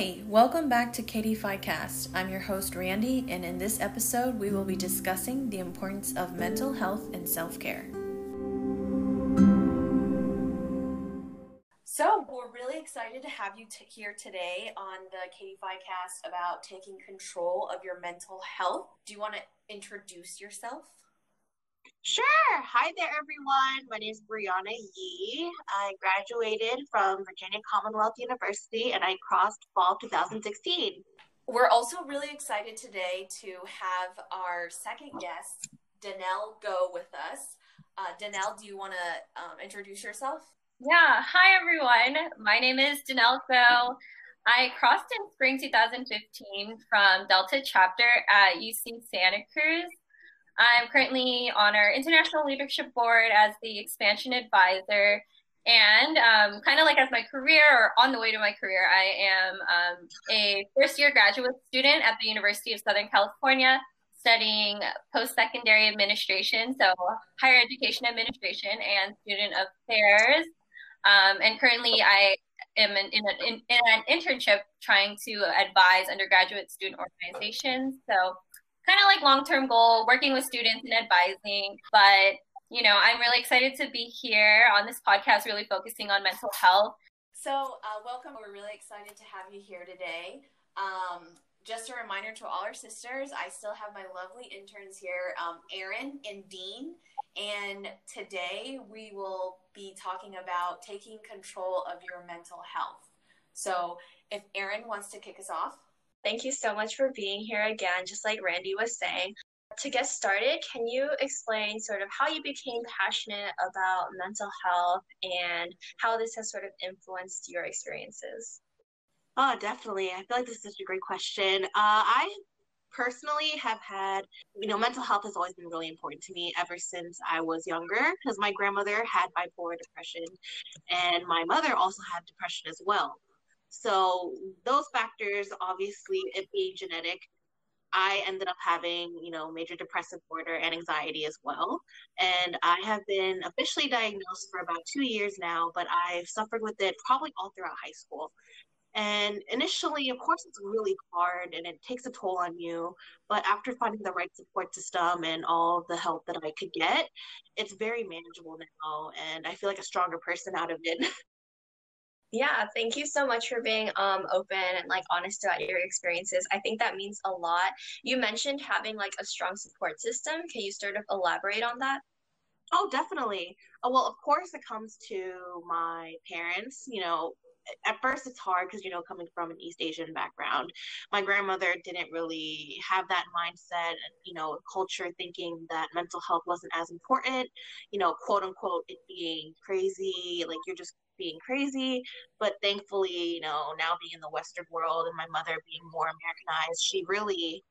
Hi, welcome back to Katie Cast. I'm your host, Randy, and in this episode, we will be discussing the importance of mental health and self care. So, we're really excited to have you t- here today on the Katie Cast about taking control of your mental health. Do you want to introduce yourself? Sure. Hi there, everyone. My name is Brianna Yee. I graduated from Virginia Commonwealth University and I crossed fall 2016. We're also really excited today to have our second guest, Danelle, go with us. Uh, Danelle, do you want to um, introduce yourself? Yeah. Hi, everyone. My name is Danelle Go. I crossed in spring 2015 from Delta chapter at UC Santa Cruz I'm currently on our International Leadership Board as the expansion advisor. And um, kind of like as my career or on the way to my career, I am um, a first year graduate student at the University of Southern California studying post secondary administration, so higher education administration and student affairs. Um, and currently, I am in, in, a, in, in an internship trying to advise undergraduate student organizations. So kind of like long term goal, working with students and advising. But, you know, I'm really excited to be here on this podcast, really focusing on mental health. So, uh, welcome. We're really excited to have you here today. Um, just a reminder to all our sisters, I still have my lovely interns here, um, Erin and Dean. And today we will be talking about taking control of your mental health. So, if Erin wants to kick us off. Thank you so much for being here again, just like Randy was saying. To get started, can you explain sort of how you became passionate about mental health and how this has sort of influenced your experiences? Oh, definitely. I feel like this is such a great question. Uh, I personally have had, you know, mental health has always been really important to me ever since I was younger because my grandmother had bipolar depression and my mother also had depression as well. So those factors, obviously, it being genetic, I ended up having, you know, major depressive disorder and anxiety as well. And I have been officially diagnosed for about two years now, but I've suffered with it probably all throughout high school. And initially, of course, it's really hard and it takes a toll on you. But after finding the right support system and all the help that I could get, it's very manageable now. And I feel like a stronger person out of it. Yeah, thank you so much for being um open and like honest about your experiences. I think that means a lot. You mentioned having like a strong support system. Can you sort of elaborate on that? Oh, definitely. Oh, well, of course, it comes to my parents. You know, at first it's hard because you know coming from an east asian background my grandmother didn't really have that mindset you know culture thinking that mental health wasn't as important you know quote unquote it being crazy like you're just being crazy. But thankfully, you know, now being in the Western world and my mother being more Americanized, she really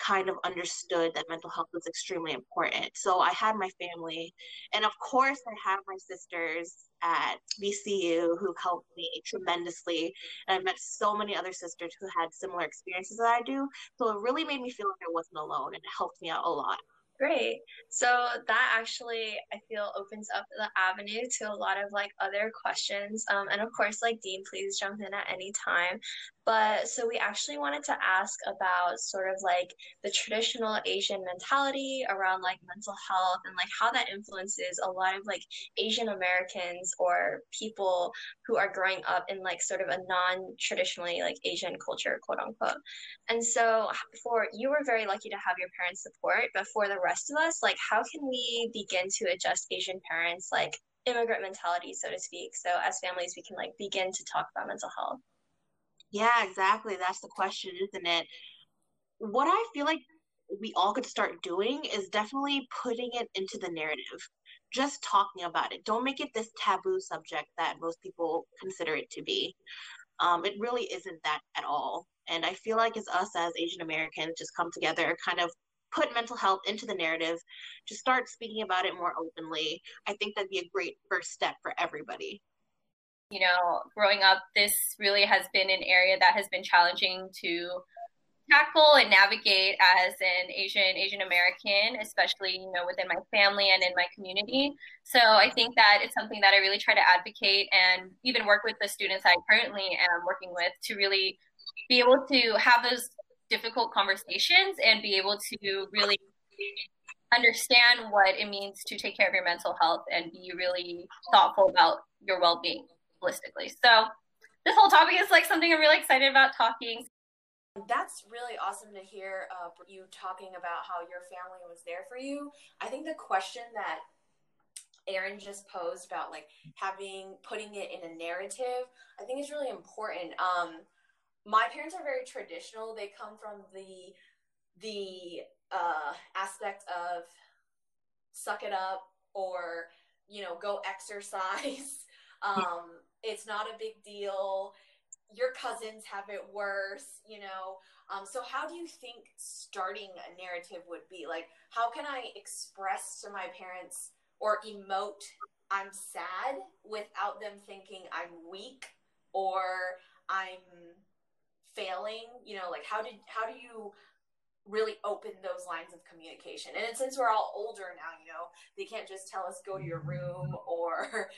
kind of understood that mental health was extremely important. So I had my family, and of course, I have my sisters at VCU who helped me tremendously. And I've met so many other sisters who had similar experiences that I do. So it really made me feel like I wasn't alone, and it helped me out a lot. Great. So that actually, I feel, opens up the avenue to a lot of like other questions. Um, and of course, like Dean, please jump in at any time. But so we actually wanted to ask about sort of like the traditional Asian mentality around like mental health and like how that influences a lot of like Asian Americans or people who are growing up in like sort of a non traditionally like Asian culture, quote unquote. And so for you were very lucky to have your parents' support, but for the rest of us, like how can we begin to adjust Asian parents like immigrant mentality, so to speak? So as families, we can like begin to talk about mental health. Yeah, exactly. That's the question, isn't it? What I feel like we all could start doing is definitely putting it into the narrative. Just talking about it. Don't make it this taboo subject that most people consider it to be. Um, it really isn't that at all. And I feel like it's us as Asian Americans just come together, kind of put mental health into the narrative, just start speaking about it more openly. I think that'd be a great first step for everybody you know, growing up, this really has been an area that has been challenging to tackle and navigate as an Asian Asian American, especially you know within my family and in my community. So I think that it's something that I really try to advocate and even work with the students I currently am working with to really be able to have those difficult conversations and be able to really understand what it means to take care of your mental health and be really thoughtful about your well-being holistically. So this whole topic is like something I'm really excited about talking. That's really awesome to hear uh, you talking about how your family was there for you. I think the question that Erin just posed about like having putting it in a narrative, I think is really important. Um, my parents are very traditional. They come from the the uh, aspect of suck it up or you know go exercise. Um, it's not a big deal. Your cousins have it worse, you know. Um, so how do you think starting a narrative would be? Like, how can I express to my parents or emote I'm sad without them thinking I'm weak or I'm failing? You know, like how did how do you really open those lines of communication? And since we're all older now, you know, they can't just tell us go to your room or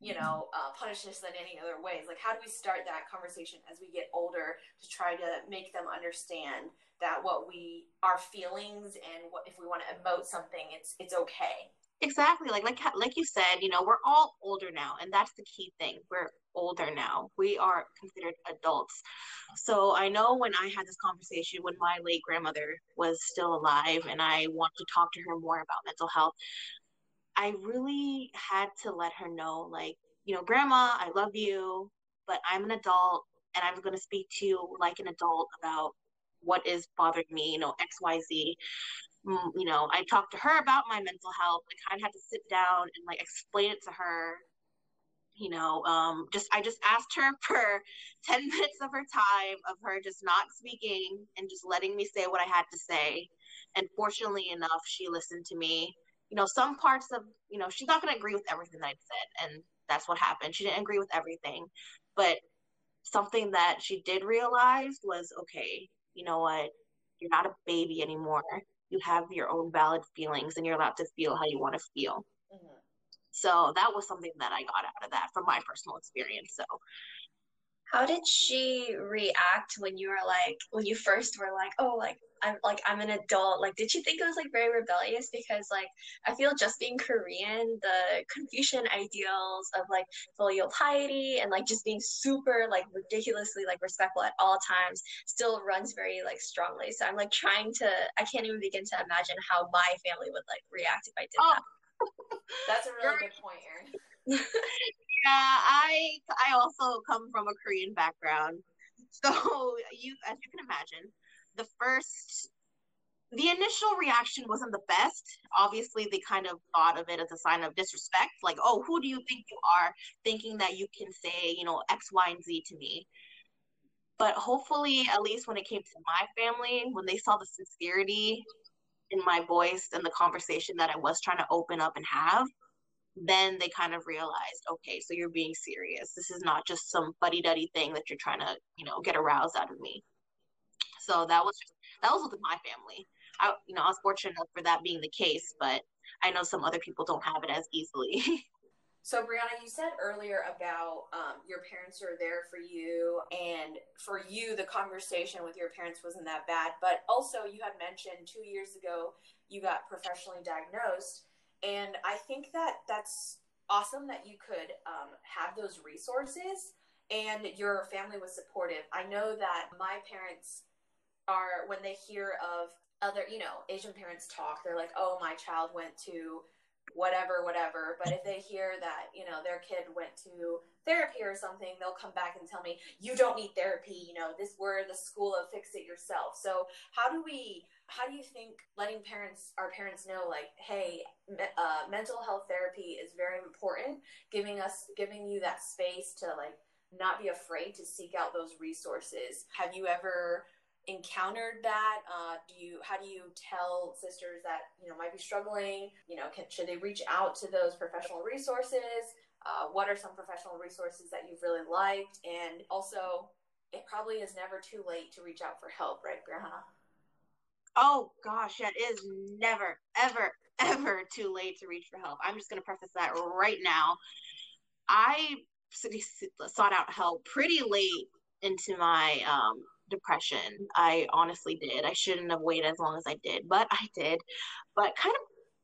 you know, uh, punish us in any other ways. Like, how do we start that conversation as we get older to try to make them understand that what we, our feelings, and what if we want to emote something, it's it's okay. Exactly. Like like like you said, you know, we're all older now, and that's the key thing. We're older now. We are considered adults. So I know when I had this conversation when my late grandmother was still alive, and I want to talk to her more about mental health. I really had to let her know, like, you know, grandma, I love you, but I'm an adult and I'm going to speak to you like an adult about what is bothering me, you know, XYZ. Mm, you know, I talked to her about my mental health. I kind of had to sit down and like explain it to her. You know, um, just I just asked her for 10 minutes of her time of her just not speaking and just letting me say what I had to say. And fortunately enough, she listened to me you know, some parts of, you know, she's not going to agree with everything that I said. And that's what happened. She didn't agree with everything. But something that she did realize was okay, you know what? You're not a baby anymore. You have your own valid feelings and you're allowed to feel how you want to feel. Mm-hmm. So that was something that I got out of that from my personal experience. So how did she react when you were like when you first were like oh like i'm like i'm an adult like did she think it was like very rebellious? Because like i feel just being korean the confucian ideals of like filial piety and like just being super like ridiculously like respectful at all times still runs very like strongly. So i'm like trying to i can't even begin to imagine how my family would like react if i did oh. that. That's a really good point erin. yeah, I I also come from a Korean background. So you as you can imagine, the first the initial reaction wasn't the best. Obviously, they kind of thought of it as a sign of disrespect, like, "Oh, who do you think you are, thinking that you can say, you know, X, Y, and Z to me?" But hopefully, at least when it came to my family, when they saw the sincerity in my voice and the conversation that I was trying to open up and have, then they kind of realized, okay, so you're being serious. This is not just some buddy duddy thing that you're trying to, you know, get aroused out of me. So that was just, that was with my family. I, you know, I was fortunate enough for that being the case, but I know some other people don't have it as easily. so, Brianna, you said earlier about um, your parents are there for you, and for you, the conversation with your parents wasn't that bad. But also, you had mentioned two years ago you got professionally diagnosed and I think that that's awesome that you could um, have those resources and your family was supportive. I know that my parents are, when they hear of other, you know, Asian parents talk, they're like, oh, my child went to whatever, whatever. But if they hear that, you know, their kid went to therapy or something, they'll come back and tell me, you don't need therapy. You know, this, we're the school of fix it yourself. So how do we how do you think letting parents our parents know like hey uh, mental health therapy is very important giving us giving you that space to like not be afraid to seek out those resources? Have you ever encountered that? Uh, do you how do you tell sisters that you know might be struggling? You know can, should they reach out to those professional resources? Uh, what are some professional resources that you've really liked? And also it probably is never too late to reach out for help right Brianna? Oh gosh, it is never, ever, ever too late to reach for help. I'm just going to preface that right now. I sought out help pretty late into my um, depression. I honestly did. I shouldn't have waited as long as I did, but I did. But kind of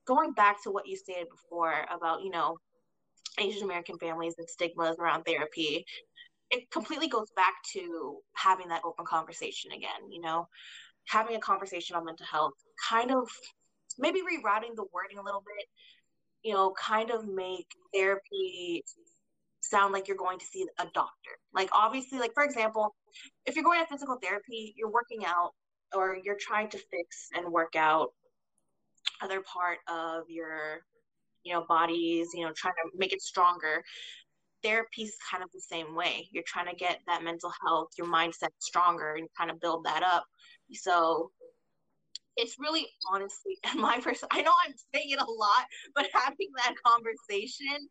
going back to what you stated before about, you know, Asian American families and stigmas around therapy, it completely goes back to having that open conversation again, you know, having a conversation on mental health, kind of maybe rerouting the wording a little bit, you know, kind of make therapy sound like you're going to see a doctor. Like obviously, like for example, if you're going to physical therapy, you're working out or you're trying to fix and work out other part of your you know bodies you know trying to make it stronger. Therapy is kind of the same way. You're trying to get that mental health your mindset stronger and kind of build that up so it's really honestly my person i know i'm saying it a lot but having that conversation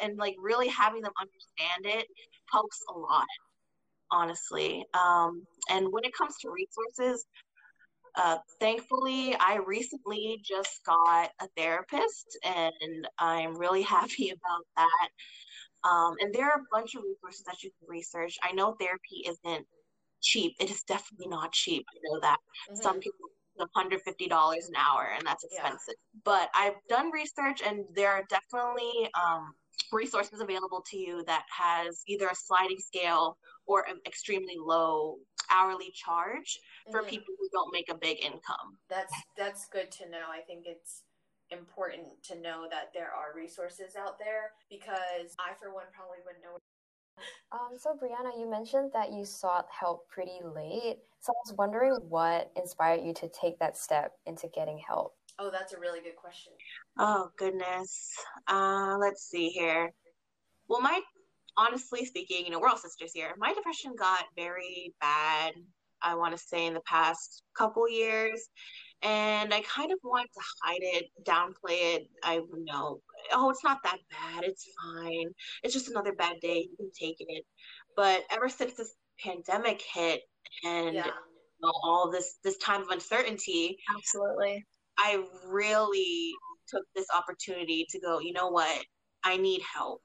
and like really having them understand it helps a lot honestly um, and when it comes to resources uh, thankfully, I recently just got a therapist, and I'm really happy about that. Um, and there are a bunch of resources that you can research. I know therapy isn't cheap. It is definitely not cheap. I know that. Mm-hmm. Some people $150 an hour, and that's expensive. Yeah. But I've done research, and there are definitely um, resources available to you that has either a sliding scale or an extremely low hourly charge for mm-hmm. people who don't make a big income. That's that's good to know. I think it's important to know that there are resources out there because I for one probably wouldn't know um, so Brianna, you mentioned that you sought help pretty late. So I was wondering what inspired you to take that step into getting help. Oh, that's a really good question. Oh goodness. Uh, let's see here. Well, my honestly speaking, you know, we're all sisters here. My depression got very bad, I want to say, in the past couple years. And I kind of wanted to hide it, downplay it. I know, oh, it's not that bad. It's fine. It's just another bad day. You can take it. But ever since this pandemic hit and yeah. all this this time of uncertainty, absolutely, I really took this opportunity to go. You know what? I need help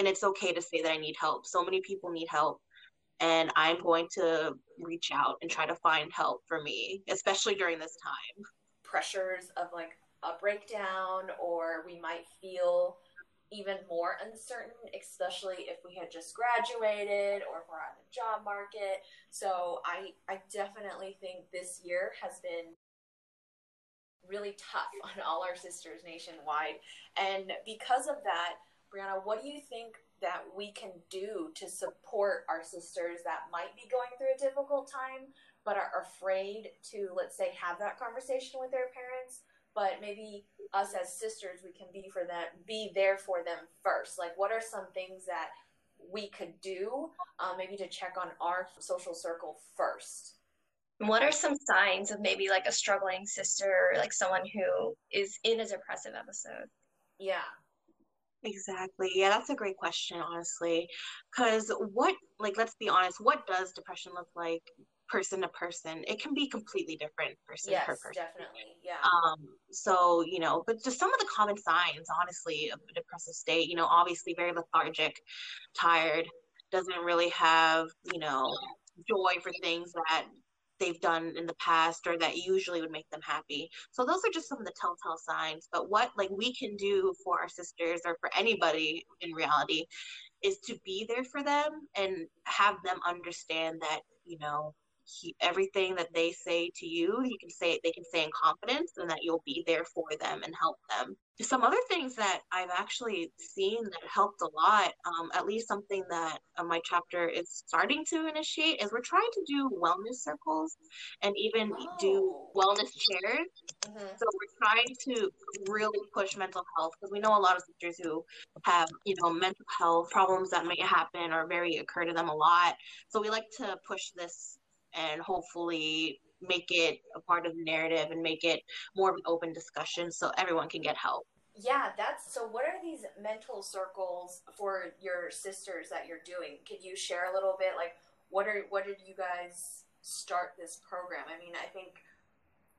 and it's okay to say that I need help. So many people need help, and I'm going to reach out and try to find help for me, especially during this time. Pressures of like a breakdown, or we might feel even more uncertain, especially if we had just graduated or if we're on the job market. So I I definitely think this year has been really tough on all our sisters nationwide. And because of that, Brianna, what do you think that we can do to support our sisters that might be going through a difficult time but are afraid to, let's say, have that conversation with their parents? But maybe us as sisters, we can be for them, be there for them first. Like, what are some things that we could do, uh, maybe to check on our social circle first? What are some signs of maybe like a struggling sister, like someone who is in a depressive episode? Yeah. Exactly. Yeah, that's a great question, honestly. Because what, like, let's be honest, what does depression look like person to person? It can be completely different person yes, per person. definitely. Yeah. Um. So you know, but just some of the common signs, honestly, of a depressive state. You know, obviously very lethargic, tired, doesn't really have you know joy for things that they've done in the past or that usually would make them happy. So those are just some of the telltale signs. But what like we can do for our sisters or for anybody in reality is to be there for them and have them understand that, you know, he, everything that they say to you, you can say they can say in confidence, and that you'll be there for them and help them. Some other things that I've actually seen that helped a lot, um, at least something that uh, my chapter is starting to initiate, is we're trying to do wellness circles and even oh. do wellness chairs. Mm-hmm. So we're trying to really push mental health because we know a lot of sisters who have, you know, mental health problems that may happen or very occur to them a lot. So we like to push this and hopefully make it a part of the narrative and make it more of an open discussion so everyone can get help. Yeah, that's so. What are these mental circles for your sisters that you're doing? Could you share a little bit? Like, what are what did you guys start this program? I mean, I think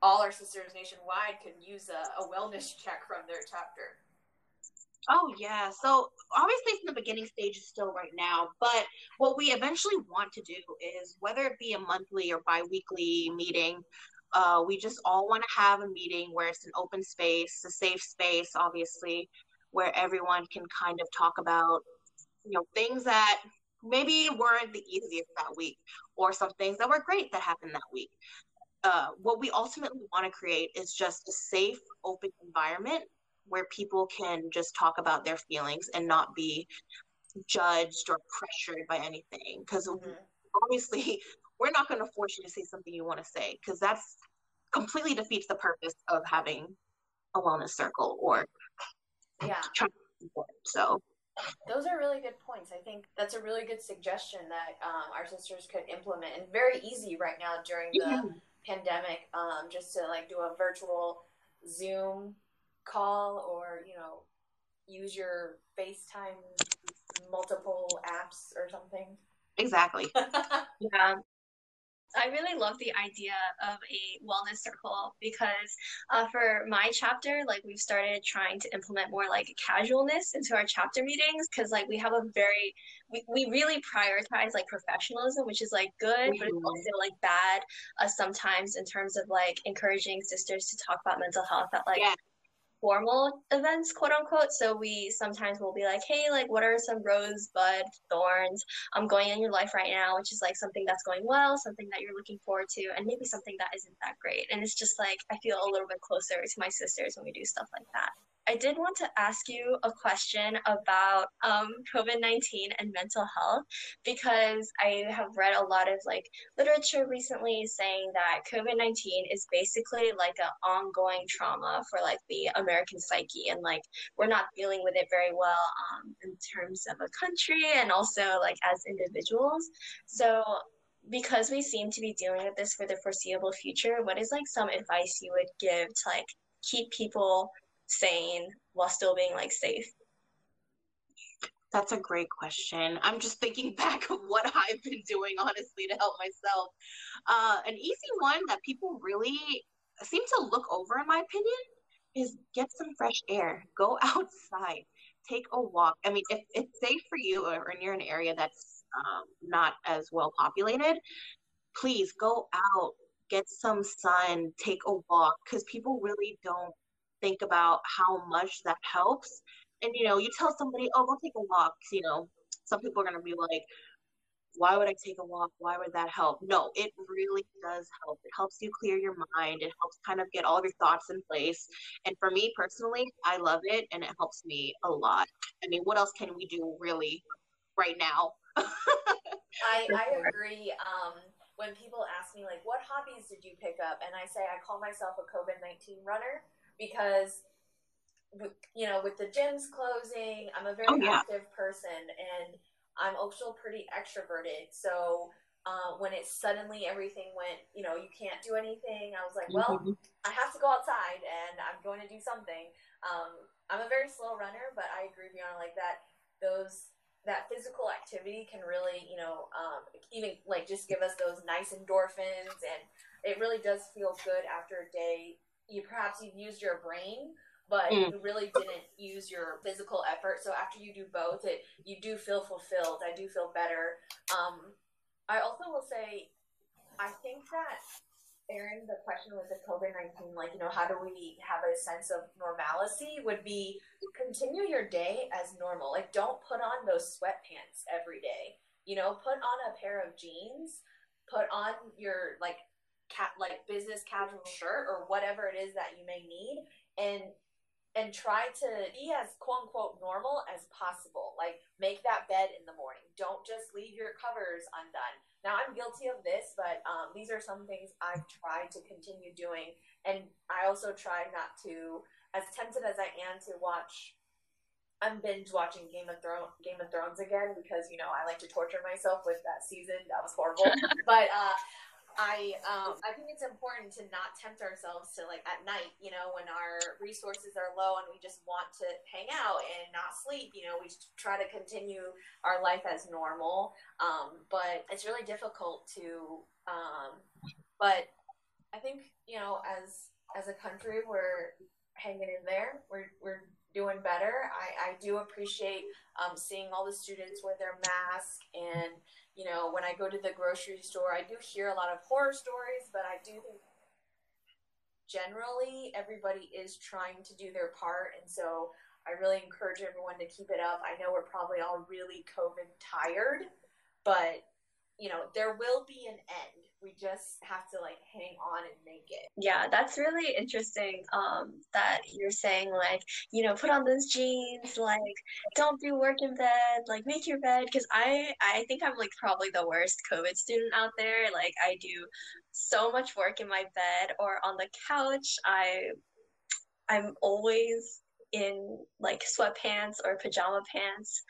all our sisters nationwide could use a, a wellness check from their chapter. Oh yeah. So obviously it's in the beginning stages still right now, but what we eventually want to do is whether it be a monthly or bi-weekly meeting, uh, we just all want to have a meeting where it's an open space, a safe space, obviously, where everyone can kind of talk about, you know, things that maybe weren't the easiest that week or some things that were great that happened that week. Uh, what we ultimately want to create is just a safe, open environment where people can just talk about their feelings and not be judged or pressured by anything. Because mm-hmm. obviously, we're not going to force you to say something you want to say because that's completely defeats the purpose of having a wellness circle or yeah to support. So those are really good points. I think that's a really good suggestion that um, our sisters could implement and very easy right now during the yeah. pandemic. Um, just to like do a virtual Zoom call or you know use your FaceTime multiple apps or something. Exactly. yeah. I really love the idea of a wellness circle because uh, for my chapter, like we've started trying to implement more like casualness into our chapter meetings because like we have a very we, we really prioritize like professionalism, which is like good, mm-hmm. but it's mm-hmm. also like bad uh, sometimes in terms of like encouraging sisters to talk about mental health at like yeah formal events, quote unquote. So we sometimes will be like, hey, like, what are some rosebud thorns um, going in your life right now, which is like something that's going well, something that you're looking forward to, and maybe something that isn't that great. And it's just like, I feel a little bit closer to my sisters when we do stuff like that. I did want to ask you a question about um, COVID 19 and mental health because I have read a lot of like literature recently saying that COVID 19 is basically like an ongoing trauma for like the American psyche. And like we're not dealing with it very well um, in terms of a country and also like as individuals. So, because we seem to be dealing with this for the foreseeable future, what is like some advice you would give to like keep people sane while still being like safe? That's a great question. I'm just thinking back of what I've been doing, honestly, to help myself. Uh, an easy one that people really seem to look over, in my opinion, is get some fresh air. Go outside, take a walk. I mean, if it's safe for you or in an area that's um, not as well populated, please go out, get some sun, take a walk, because people really don't think about how much that helps. And you know, you tell somebody, "Oh, go take a walk." You know, some people are gonna be like, "Why would I take a walk? Why would that help?" No, it really does help. It helps you clear your mind. It helps kind of get all of your thoughts in place. And for me personally, I love it, and it helps me a lot. I mean, what else can we do really right now? I I agree. Um, when people ask me like, "What hobbies did you pick up?" and I say I call myself a COVID nineteen runner because you know with the gyms closing i'm a very oh, yeah. active person and i'm also pretty extroverted so uh, when it suddenly everything went you know you can't do anything i was like well mm-hmm. i have to go outside and i'm going to do something um, i'm a very slow runner but i agree beyond like that those that physical activity can really you know um, even like just give us those nice endorphins and it really does feel good after a day you perhaps you've used your brain but mm. you really didn't use your physical effort so after you do both it you do feel fulfilled i do feel better um, i also will say i think that Erin, the question with the COVID 19, like, you know, how do we have a sense of normalcy would be continue your day as normal. Like, don't put on those sweatpants every day. You know, put on a pair of jeans, put on your, like, cat like business casual shirt or whatever it is that you may need and and try to be as quote unquote normal as possible. Like make that bed in the morning. Don't just leave your covers undone. Now I'm guilty of this, but um, these are some things I've tried to continue doing, and I also try not to, as tempted as I am to watch. I'm binge watching Game of Thrones, Game of Thrones again because you know I like to torture myself with that season. That was horrible, but uh, I um I think it's important to not tempt ourselves to like at night, you know, when our resources are low and we just want to hang out and not sleep, you know, we try to continue our life as normal. Um, but it's really difficult to um but I think, you know, as as a country we're hanging in there. We're we're doing better. I, I do appreciate um, seeing all the students with their mask. And, you know, when I go to the grocery store, I do hear a lot of horror stories, but I do think generally everybody is trying to do their part. And so I really encourage everyone to keep it up. I know we're probably all really COVID tired, but, you know, there will be an end we just have to like hang on and make it. Yeah that's really interesting um that you're saying like you know put on those jeans like don't do work in bed like make your bed because i i think i'm like probably the worst covid student out there. Like i do so much work in my bed or on the couch. I i'm always in like sweatpants or pajama pants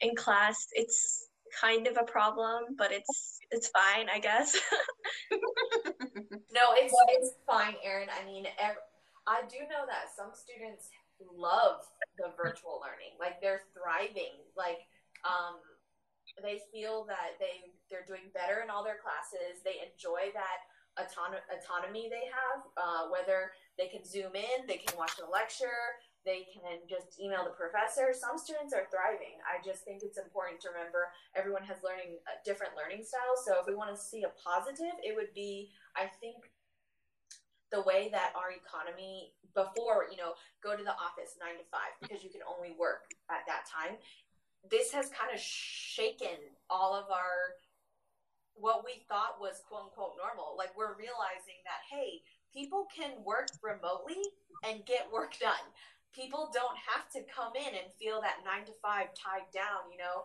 in class. It's kind of a problem but it's it's fine, I guess. no, it's it's fine, Erin. I mean, every, I do know that some students love the virtual learning. Like they're thriving. Like um, they feel that they they're doing better in all their classes. They enjoy that auton- autonomy they have. Uh, whether they can zoom in, they can watch the lecture, they can just email the professor. Some students are thriving. I just think it's important to remember everyone has learning uh, different learning styles. So if we want to see a positive, it would be I think the way that our economy before, you know, go to the office 9 to 5 because you can only work at that time. This has kind of shaken all of our what we thought was quote unquote normal. Like we're realizing that hey, people can work remotely and get work done people don't have to come in and feel that nine to five tied down, you know?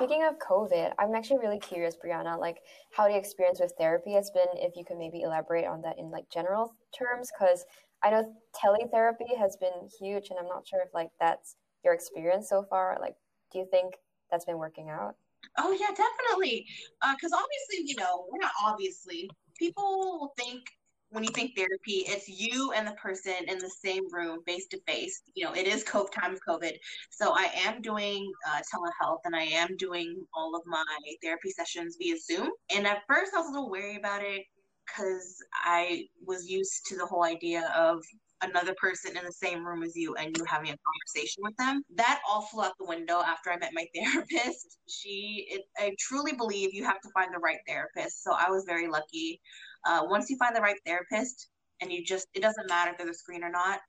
Speaking of COVID, I'm actually really curious, Brianna, like how the experience with therapy has been, if you could maybe elaborate on that in like general terms, because I know teletherapy has been huge and I'm not sure if like that's your experience so far. Like, do you think that's been working out? Oh yeah, definitely. Because uh, obviously, you know, we're not obviously. People think when you think therapy, it's you and the person in the same room, face to face. You know, it is COVID time of COVID, so I am doing uh, telehealth and I am doing all of my therapy sessions via Zoom. And at first, I was a little wary about it because I was used to the whole idea of another person in the same room as you and you having a conversation with them. That all flew out the window after I met my therapist. She, it, I truly believe you have to find the right therapist. So I was very lucky. Uh, once you find the right therapist and you just, it doesn't matter if they're the screen or not,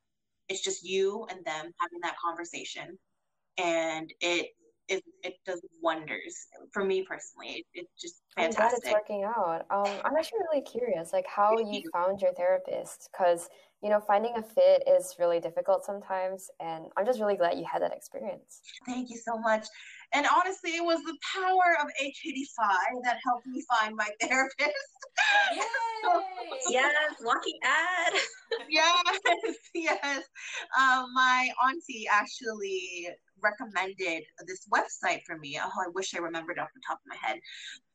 it's just you and them having that conversation. And it, it, it does wonders for me personally. It, it's just fantastic. I'm glad it's working out. Um, I'm actually really curious, like how you found your therapist, because you know finding a fit is really difficult sometimes, and I'm just really glad you had that experience. Thank you so much. And honestly, it was the power of aKDPhi that helped me find my therapist. yes, lucky ad. yes, yes. Um, my auntie actually recommended this website for me. Oh, I wish I remembered off the top of my head.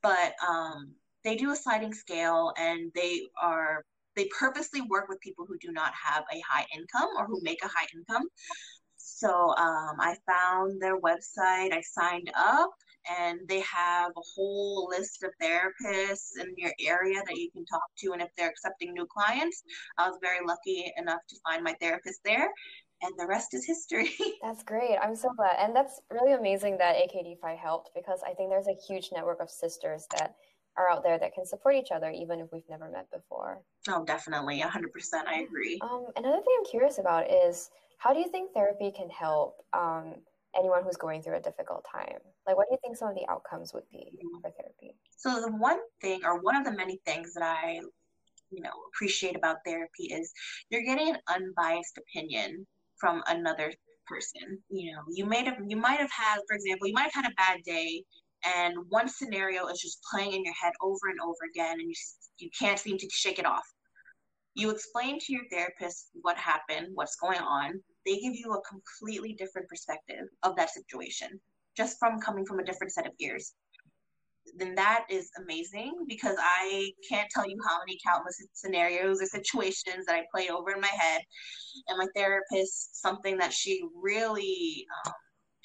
But um, they do a sliding scale and they are they purposely work with people who do not have a high income or who make a high income so um, I found their website, I signed up, and they have a whole list of therapists in your area that you can talk to. And if they're accepting new clients, I was very lucky enough to find my therapist there. And the rest is history. that's great. I'm so glad. And that's really amazing that aKDPhi helped because I think there's a huge network of sisters that are out there that can support each other even if we've never met before. Oh, definitely. 100%. I agree. Um, another thing I'm curious about is how do you think therapy can help um, anyone who's going through a difficult time? Like, what do you think some of the outcomes would be for therapy? So, the one thing, or one of the many things that I, you know, appreciate about therapy is you're getting an unbiased opinion from another person. You know, you may have, you might have had, for example, you might have had a bad day, and one scenario is just playing in your head over and over again, and you you can't seem to shake it off. You explain to your therapist what happened, what's going on, they give you a completely different perspective of that situation just from coming from a different set of ears then that is amazing because I can't tell you how many countless scenarios or situations that I play over in my head. And my therapist, something that she really um,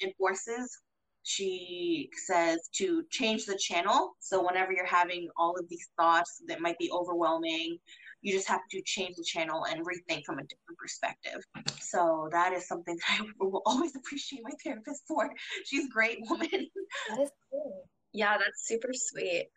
enforces, she says to change the channel. So whenever you're having all of these thoughts that might be overwhelming, you just have to change the channel and rethink from a different perspective. So that is something that I will always appreciate my therapist for. She's a great woman. That is cool. Yeah, that's super sweet.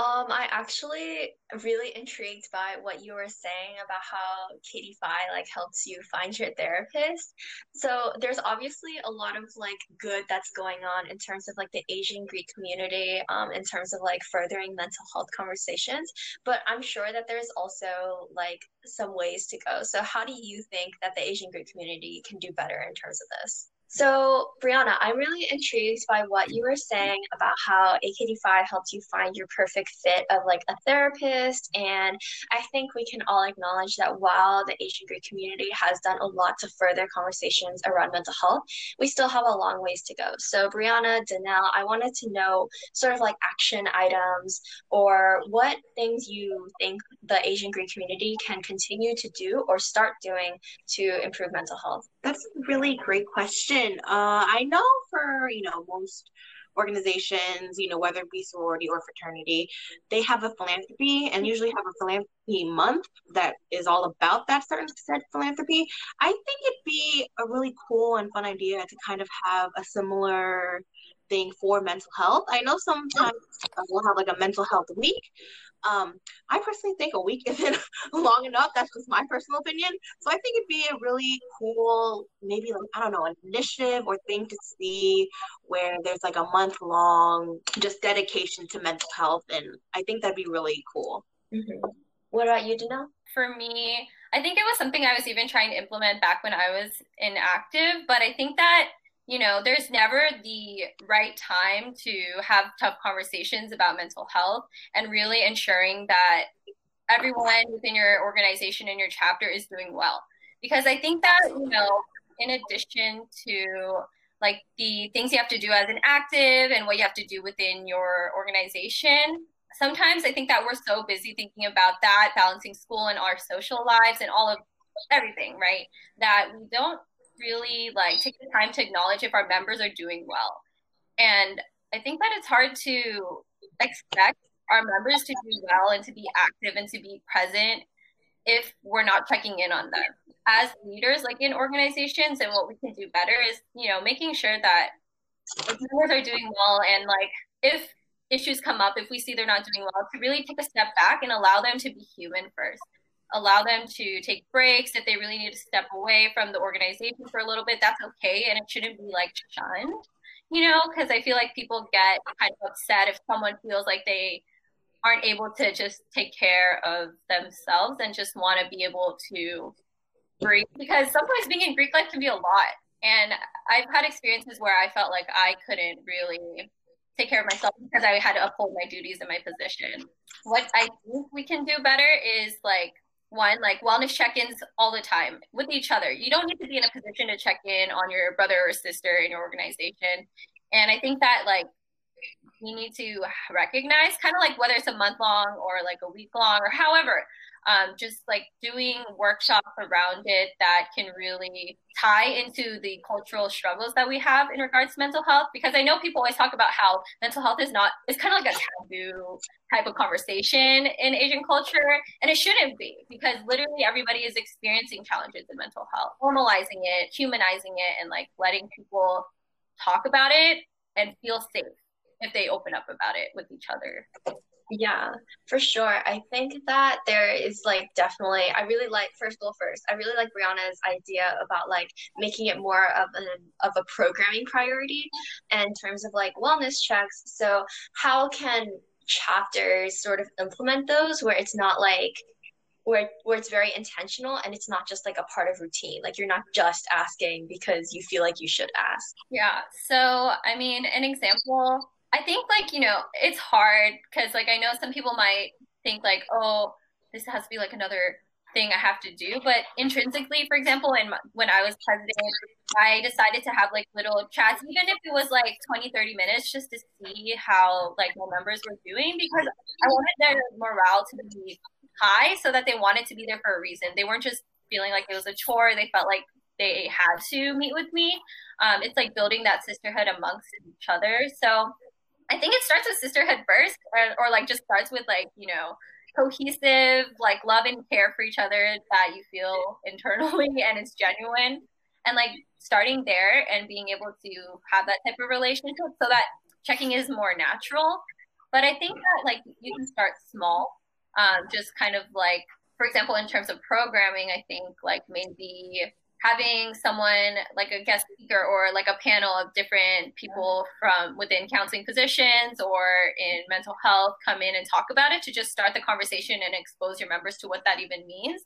Um, I actually really intrigued by what you were saying about how KDPhi like helps you find your therapist. So there's obviously a lot of like good that's going on in terms of like the Asian Greek community, um, in terms of like furthering mental health conversations. But I'm sure that there's also like some ways to go. So how do you think that the Asian Greek community can do better in terms of this? So, Brianna, I'm really intrigued by what you were saying about how aKDPhi helped you find your perfect fit of like a therapist. And I think we can all acknowledge that while the Asian Greek community has done a lot to further conversations around mental health, we still have a long ways to go. So, Brianna, Danelle, I wanted to know sort of like action items or what things you think the Asian Greek community can continue to do or start doing to improve mental health. That's a really great question. Uh, I know for, you know, most organizations, you know, whether it be sorority or fraternity, they have a philanthropy and usually have a philanthropy month that is all about that certain said philanthropy. I think it'd be a really cool and fun idea to kind of have a similar thing for mental health. I know sometimes we'll have like a mental health week, um, I personally think a week isn't long enough. That's just my personal opinion. So I think it'd be a really cool, maybe like I don't know, initiative or thing to see where there's like a month long just dedication to mental health, and I think that'd be really cool. Mm-hmm. What about you, Dana? For me, I think it was something I was even trying to implement back when I was inactive, but I think that you know, there's never the right time to have tough conversations about mental health and really ensuring that everyone within your organization and your chapter is doing well. Because I think that, you know, in addition to like the things you have to do as an active and what you have to do within your organization, sometimes I think that we're so busy thinking about that, balancing school and our social lives and all of everything, right? That we don't really like take the time to acknowledge if our members are doing well. And I think that it's hard to expect our members to do well and to be active and to be present if we're not checking in on them. As leaders, like in organizations, and what we can do better is, you know, making sure that members are doing well and like if issues come up, if we see they're not doing well, to really take a step back and allow them to be human first allow them to take breaks if they really need to step away from the organization for a little bit that's okay and it shouldn't be like shunned you know? Because i feel like people get kind of upset if someone feels like they aren't able to just take care of themselves and just want to be able to breathe because sometimes being in greek life can be a lot and i've had experiences where i felt like i couldn't really take care of myself because i had to uphold my duties in my position. What i think we can do better is like one like wellness check-ins all the time with each other. You don't need to be in a position to check in on your brother or sister in your organization. And i think that like we need to recognize kind of like whether it's a month long or like a week long or however um, just like doing workshops around it that can really tie into the cultural struggles that we have in regards to mental health because i know people always talk about how mental health is not it's kind of like a taboo type of conversation in asian culture and it shouldn't be because literally everybody is experiencing challenges in mental health normalizing it humanizing it and like letting people talk about it and feel safe if they open up about it with each other yeah, for sure. I think that there is like definitely, I really like, first all, first, I really like Brianna's idea about like making it more of an of a programming priority in terms of like wellness checks. So, how can chapters sort of implement those where it's not like, where, where it's very intentional and it's not just like a part of routine like you're not just asking because you feel like you should ask yeah so i mean an example I think like you know it's hard because like I know some people might think like oh this has to be like another thing I have to do, but intrinsically, for example, in when I was president, I decided to have like little chats, even if it was like 20, 30 minutes, just to see how like my members were doing because I wanted their morale to be high so that they wanted to be there for a reason. They weren't just feeling like it was a chore. They felt like they had to meet with me. Um, it's like building that sisterhood amongst each other. So I think it starts with sisterhood first, or, or like just starts with like you know cohesive, like love and care for each other that you feel internally and it's genuine. And like starting there and being able to have that type of relationship so that checking is more natural. But I think that like you can start small, um, just kind of like, for example, in terms of programming, I think like maybe having someone like a guest speaker or like a panel of different people from within counseling positions or in mental health come in and talk about it to just start the conversation and expose your members to what that even means.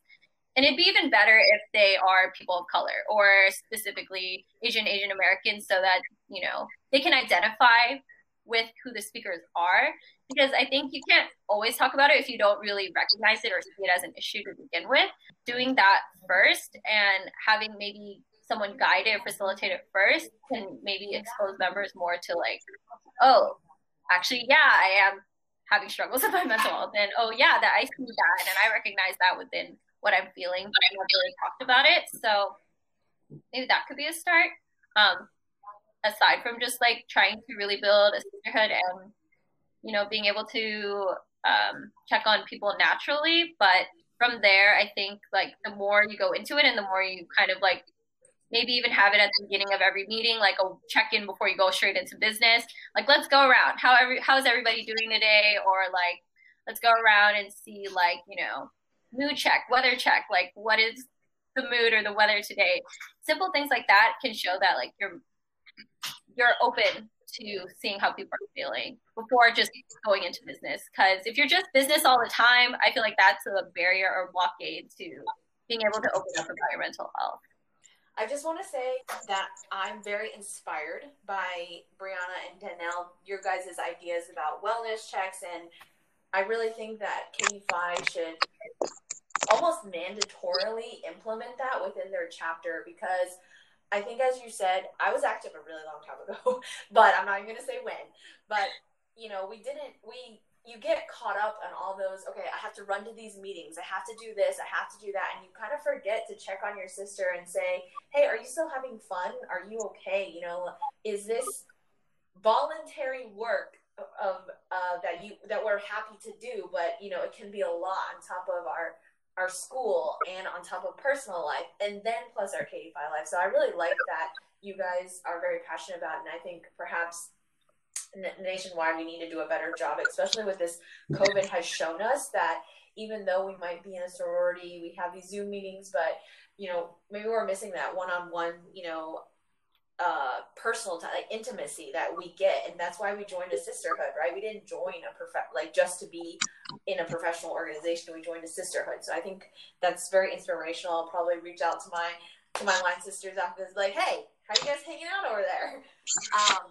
And it'd be even better if they are people of color or specifically Asian, Asian Americans so that, you know, they can identify with who the speakers are because I think you can't always talk about it if you don't really recognize it or see it as an issue to begin with. Doing that first and having maybe someone guide it or facilitate it first can maybe expose members more to like, oh, actually, yeah, I am having struggles with my mental health, and oh yeah, that I see that, and I recognize that within what I'm feeling, but I never really talked about it. So maybe that could be a start. Um, aside from just like trying to really build a sisterhood and you know being able to um, check on people naturally but from there i think like the more you go into it and the more you kind of like maybe even have it at the beginning of every meeting like a check-in before you go straight into business like let's go around. How every how's everybody doing today? Or like let's go around and see like you know mood check weather check like what is the mood or the weather today? Simple things like that can show that like you're you're open to seeing how people are feeling before just going into business. Because if you're just business all the time, I feel like that's a barrier or blockade to being able to open up about your mental health. I just want to say that I'm very inspired by Brianna and Danelle, your guys' ideas about wellness checks. And I really think that KDPhi should almost mandatorily implement that within their chapter because – I think, as you said, I was active a really long time ago, but I'm not even going to say when. But, you know, we didn't, we, you get caught up on all those, okay, I have to run to these meetings. I have to do this. I have to do that. And you kind of forget to check on your sister and say, hey, are you still having fun? Are you okay? You know, is this voluntary work of uh, that you that we're happy to do but you know it can be a lot on top of our our school and on top of personal life and then plus our KDPhi life. So I really like that you guys are very passionate about. And I think perhaps nationwide we need to do a better job, especially with this COVID has shown us that even though we might be in a sorority, we have these Zoom meetings, but you know, maybe we're missing that one-on-one, you know, uh, personal time, like intimacy that we get, and that's why we joined a sisterhood, right? We didn't join a prof- like just to be in a professional organization. We joined a sisterhood, so I think that's very inspirational. I'll probably reach out to my to my line sisters after this, like, hey, how you guys hanging out over there? Um,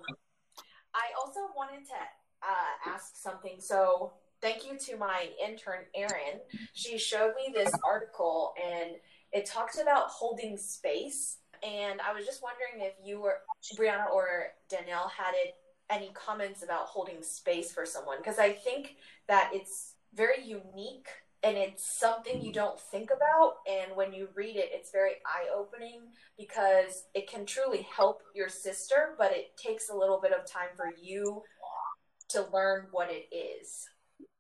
I also wanted to uh, ask something. So thank you to my intern Erin. She showed me this article, and it talks about holding space and I was just wondering if you or Brianna or Danelle had it, any comments about holding space for someone? Because I think that it's very unique and it's something you don't think about and when you read it it's very eye-opening because it can truly help your sister but it takes a little bit of time for you to learn what it is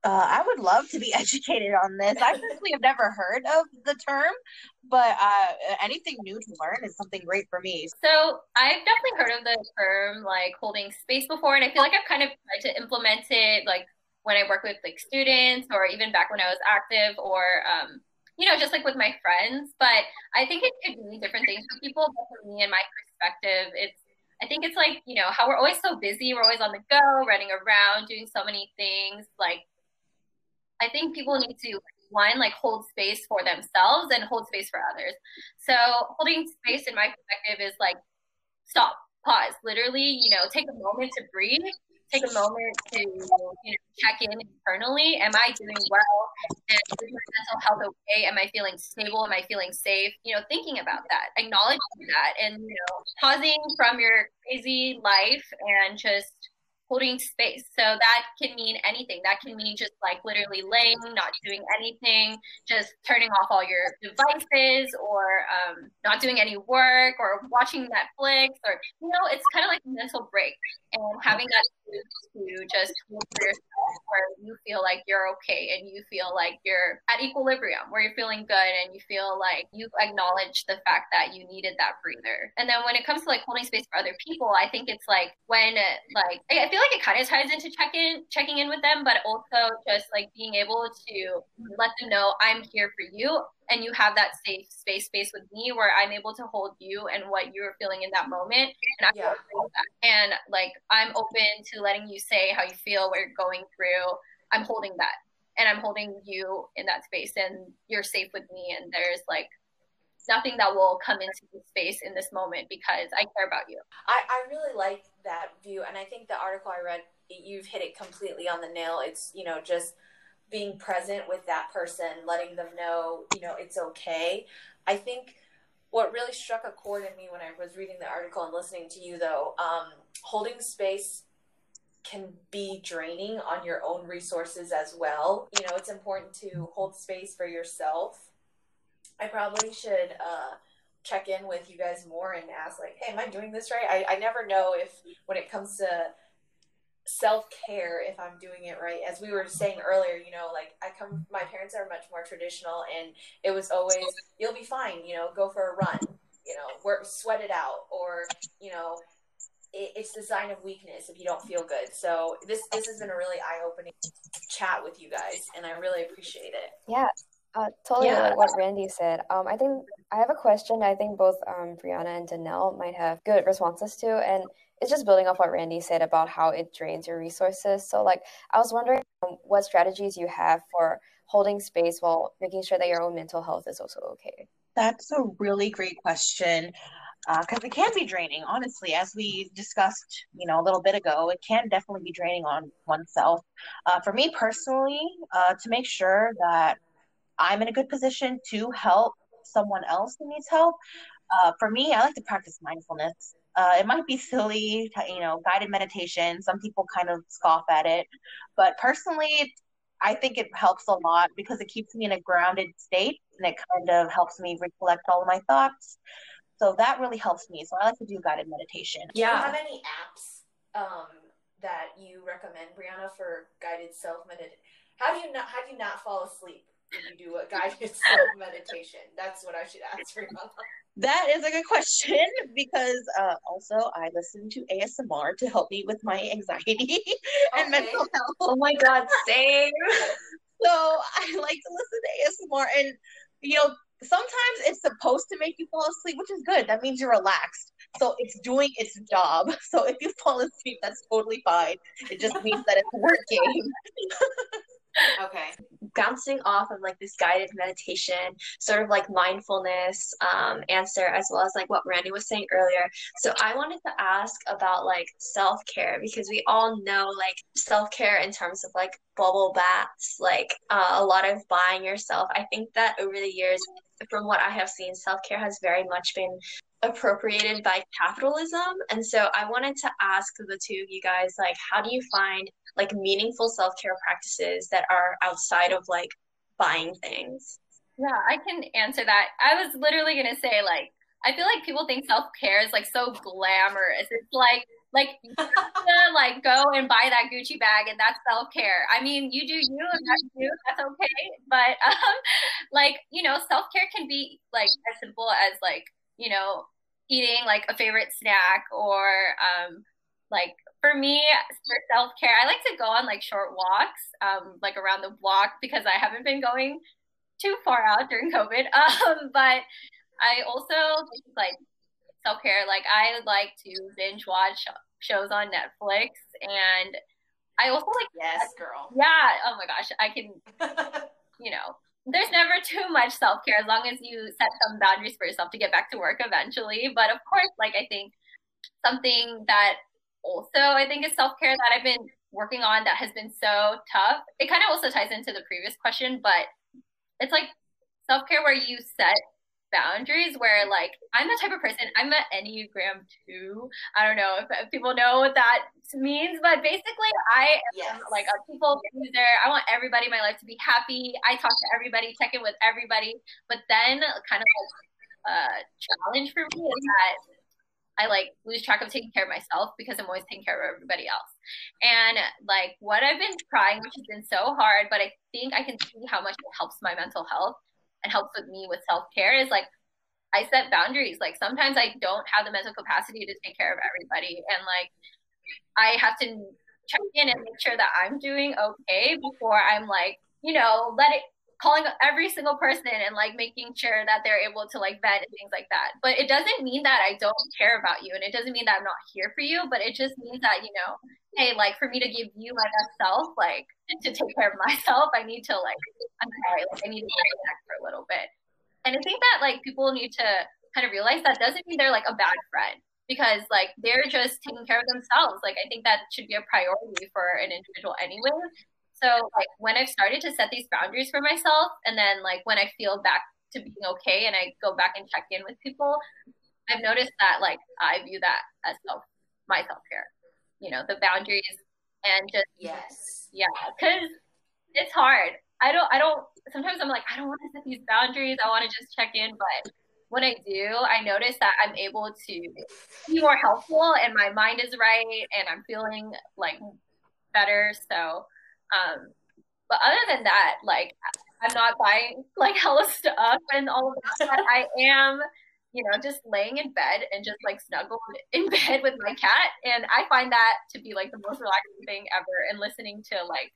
uh, I would love to be educated on this. I personally have never heard of the term, but uh, anything new to learn is something great for me. So I've definitely heard of the term like holding space before, and I feel like I've kind of tried to implement it like when I work with like students or even back when I was active or um, you know just like with my friends. But I think it could mean different things for people. But for me and my perspective, it's I think it's like, you know, how we're always so busy, we're always on the go, running around, doing so many things. Like I think people need to one like hold space for themselves and hold space for others. So holding space in my perspective is like stop, pause, literally, you know, take a moment to breathe, take a moment to you know check in internally. Am I doing well? And is my mental health okay? Am I feeling stable? Am I feeling safe? You know, thinking about that, acknowledging that, and you know, pausing from your crazy life and just holding space. So that can mean anything. That can mean just like literally laying, not doing anything, just turning off all your devices or um, not doing any work or watching Netflix or, you know, it's kind of like a mental break and having that to just for yourself or you feel like you're okay and you feel like you're at equilibrium where you're feeling good and you feel like you acknowledge the fact that you needed that breather. And then when it comes to like holding space for other people, I think it's like when like I feel like it kind of ties into check in checking in with them, but also just like being able to let them know I'm here for you and you have that safe space space with me where I'm able to hold you and what you're feeling in that moment. And I'm yeah. and like I'm open to letting you say how you feel, what you're going through. I'm holding that. And I'm holding you in that space and you're safe with me and there's like nothing that will come into the space in this moment because I care about you. I, I really like that view and I think the article I read you've hit it completely on the nail. It's, you know, just being present with that person, letting them know, you know, it's okay. I think what really struck a chord in me when I was reading the article and listening to you, though, um, holding space can be draining on your own resources as well. You know, it's important to hold space for yourself. I probably should uh, check in with you guys more and ask, like, hey, am I doing this right? I, I never know if when it comes to self care if I'm doing it right. As we were saying earlier, you know, like I come, my parents are much more traditional, and it was always, you'll be fine, you know, go for a run, you know, work, sweat it out, or, you know, it, it's the sign of weakness if you don't feel good. So this, this has been a really eye opening chat with you guys, and I really appreciate it. Yeah. Uh, totally yeah. what Randy said. Um, I think I have a question. I think both um, Brianna and Danelle might have good responses to, and it's just building off what Randy said about how it drains your resources. So, like, I was wondering um, what strategies you have for holding space while making sure that your own mental health is also okay. That's a really great question because uh, it can be draining, honestly. As we discussed, you know, a little bit ago, it can definitely be draining on oneself. Uh, for me personally, uh, to make sure that I'm in a good position to help someone else who needs help, uh, for me, I like to practice mindfulness. Uh, it might be silly, you know, guided meditation. Some people kind of scoff at it, but personally, I think it helps a lot because it keeps me in a grounded state and it kind of helps me recollect all of my thoughts. So that really helps me. So I like to do guided meditation. Yeah. Do you have any apps um, that you recommend, Brianna, for guided self meditation? How do you not how do you not fall asleep when you do a guided self meditation? That's what I should ask Brianna. That is a good question because uh, also I listen to ASMR to help me with my anxiety and mental health. Oh my god, same. so I like to listen to ASMR, and you know sometimes it's supposed to make you fall asleep, which is good. That means you're relaxed. So it's doing its job. So if you fall asleep, that's totally fine. It just means that it's working. okay bouncing off of like this guided meditation sort of like mindfulness um, answer as well as like what randy was saying earlier. So i wanted to ask about like self-care because we all know like self-care in terms of like bubble baths like uh, a lot of buying yourself. I think that over the years from what i have seen self-care has very much been appropriated by capitalism. And so i wanted to ask the two of you guys like how do you find like meaningful self-care practices that are outside of like buying things yeah i can answer that i was literally going to say like i feel like people think self-care is like so glamorous it's like like like go and buy that Gucci bag and that's self care. I mean, you do you and that's you. That's okay. But um, like you know, self care can be like as simple as like you know eating like a favorite snack or um like for me, for self care, I like to go on like short walks, um, like around the block because I haven't been going too far out during COVID. Um, but I also like self care. Like I like to binge watch shows on Netflix, and I also like yes, girl. Yeah. Oh my gosh, I can. you know, there's never too much self care as long as you set some boundaries for yourself to get back to work eventually. But of course, like I think something that also I think is self care that I've been working on that has been so tough. It kind of also ties into the previous question, but it's like self care where you set boundaries where like I'm the type of person I'm an Enneagram two. I don't know if, if, people know what that means, but basically I am yes. like a people pleaser. I want everybody in my life to be happy. I talk to everybody, check in with everybody. But then kind of like a challenge for me is that I like lose track of taking care of myself because I'm always taking care of everybody else. And like what I've been trying, which has been so hard, but I think I can see how much it helps my mental health and helps with me with self care is like I set boundaries. Like sometimes I don't have the mental capacity to take care of everybody. And like I have to check in and make sure that I'm doing okay before I'm like, you know, let it calling every single person and like making sure that they're able to like vet and things like that. But it doesn't mean that I don't care about you and it doesn't mean that I'm not here for you, but it just means that, you know, hey, like for me to give you my best self, like to take care of myself, I need to like I'm sorry, like I need to disconnect for a little bit. And I think that like people need to kind of realize that doesn't mean they're like a bad friend because like they're just taking care of themselves. Like I think that should be a priority for an individual anyway. So like when I've started to set these boundaries for myself and then like when I feel back to being okay and I go back and check in with people, I've noticed that like I view that as self my self care. You know, the boundaries and just yes. Yeah, cuz it's hard. I don't I don't sometimes I'm like I don't want to set these boundaries. I want to just check in, but when I do, I notice that I'm able to be more helpful and my mind is right and I'm feeling like better. So um, but other than that, like I'm not buying like hella stuff and all of that. But I am, you know, just laying in bed and just like snuggled in bed with my cat, and I find that to be like the most relaxing thing ever. And listening to like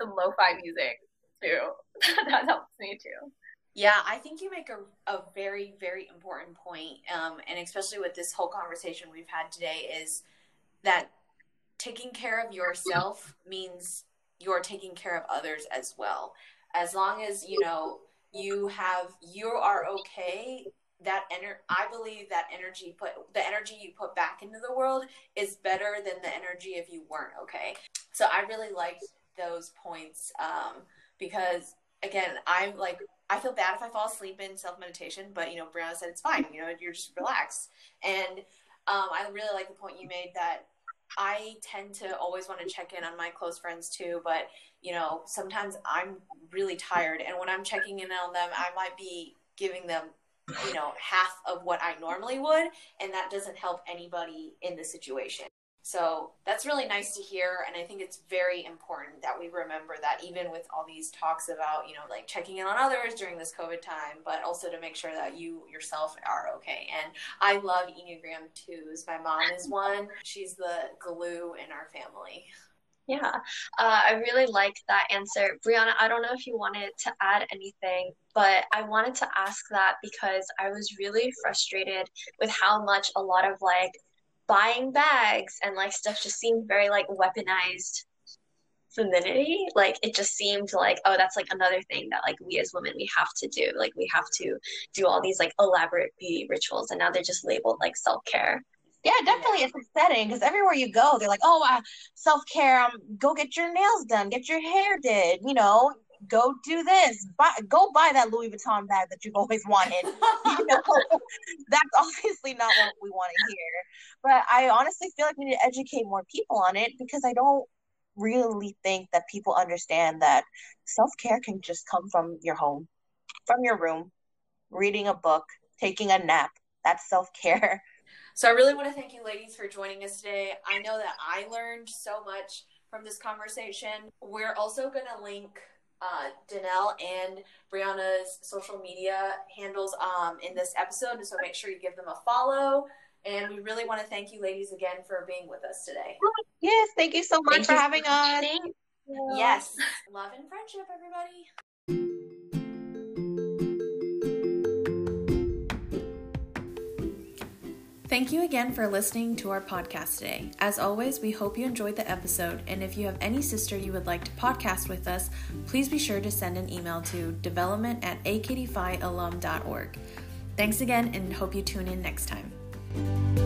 some lo-fi music too, that helps me too. Yeah, I think you make a, a very, very important point, um, and especially with this whole conversation we've had today, is that taking care of yourself means you're taking care of others as well. As long as, you know, you have, you are okay that ener- I believe that energy put the energy you put back into the world is better than the energy if you weren't okay. So I really liked those points um, because again, I'm like I feel bad if I fall asleep in self meditation, but you know, Brianna said it's fine. You know, you're just relaxed, and um, I really like the point you made that I tend to always want to check in on my close friends too, but you know, sometimes I'm really tired and when I'm checking in on them, I might be giving them, you know, half of what I normally would, and that doesn't help anybody in the situation. So that's really nice to hear. And I think it's very important that we remember that even with all these talks about, you know, like checking in on others during this COVID time, but also to make sure that you yourself are okay. And I love Enneagram twos. My mom is one, she's the glue in our family. Yeah, uh, I really like that answer. Brianna, I don't know if you wanted to add anything, but I wanted to ask that because I was really frustrated with how much a lot of like buying bags and like stuff just seemed very like weaponized femininity. Like it just seemed like oh that's like another thing that like we as women we have to do. Like we have to do all these like elaborate beauty rituals and now they're just labeled like self-care. Yeah definitely it's upsetting because everywhere you go they're like oh uh, self-care um go get your nails done get your hair did you know go do this, buy, go buy that Louis Vuitton bag that you've always wanted. you know, that's obviously not what we want to hear. But I honestly feel like we need to educate more people on it because I don't really think that people understand that self care can just come from your home, from your room, reading a book, taking a nap. That's self care. So I really want to thank you, ladies, for joining us today. I know that I learned so much from this conversation. We're also going to link uh, Danelle and Brianna's social media handles um, in this episode. So make sure you give them a follow. And we really want to thank you, ladies, again for being with us today. Yes, thank you so much thank for having us. Yes, love and friendship, everybody. Thank you again for listening to our podcast today. As always, we hope you enjoyed the episode, and if you have any sister you would like to podcast with us, please be sure to send an email to development at akdphialum.org. Thanks again, and hope you tune in next time.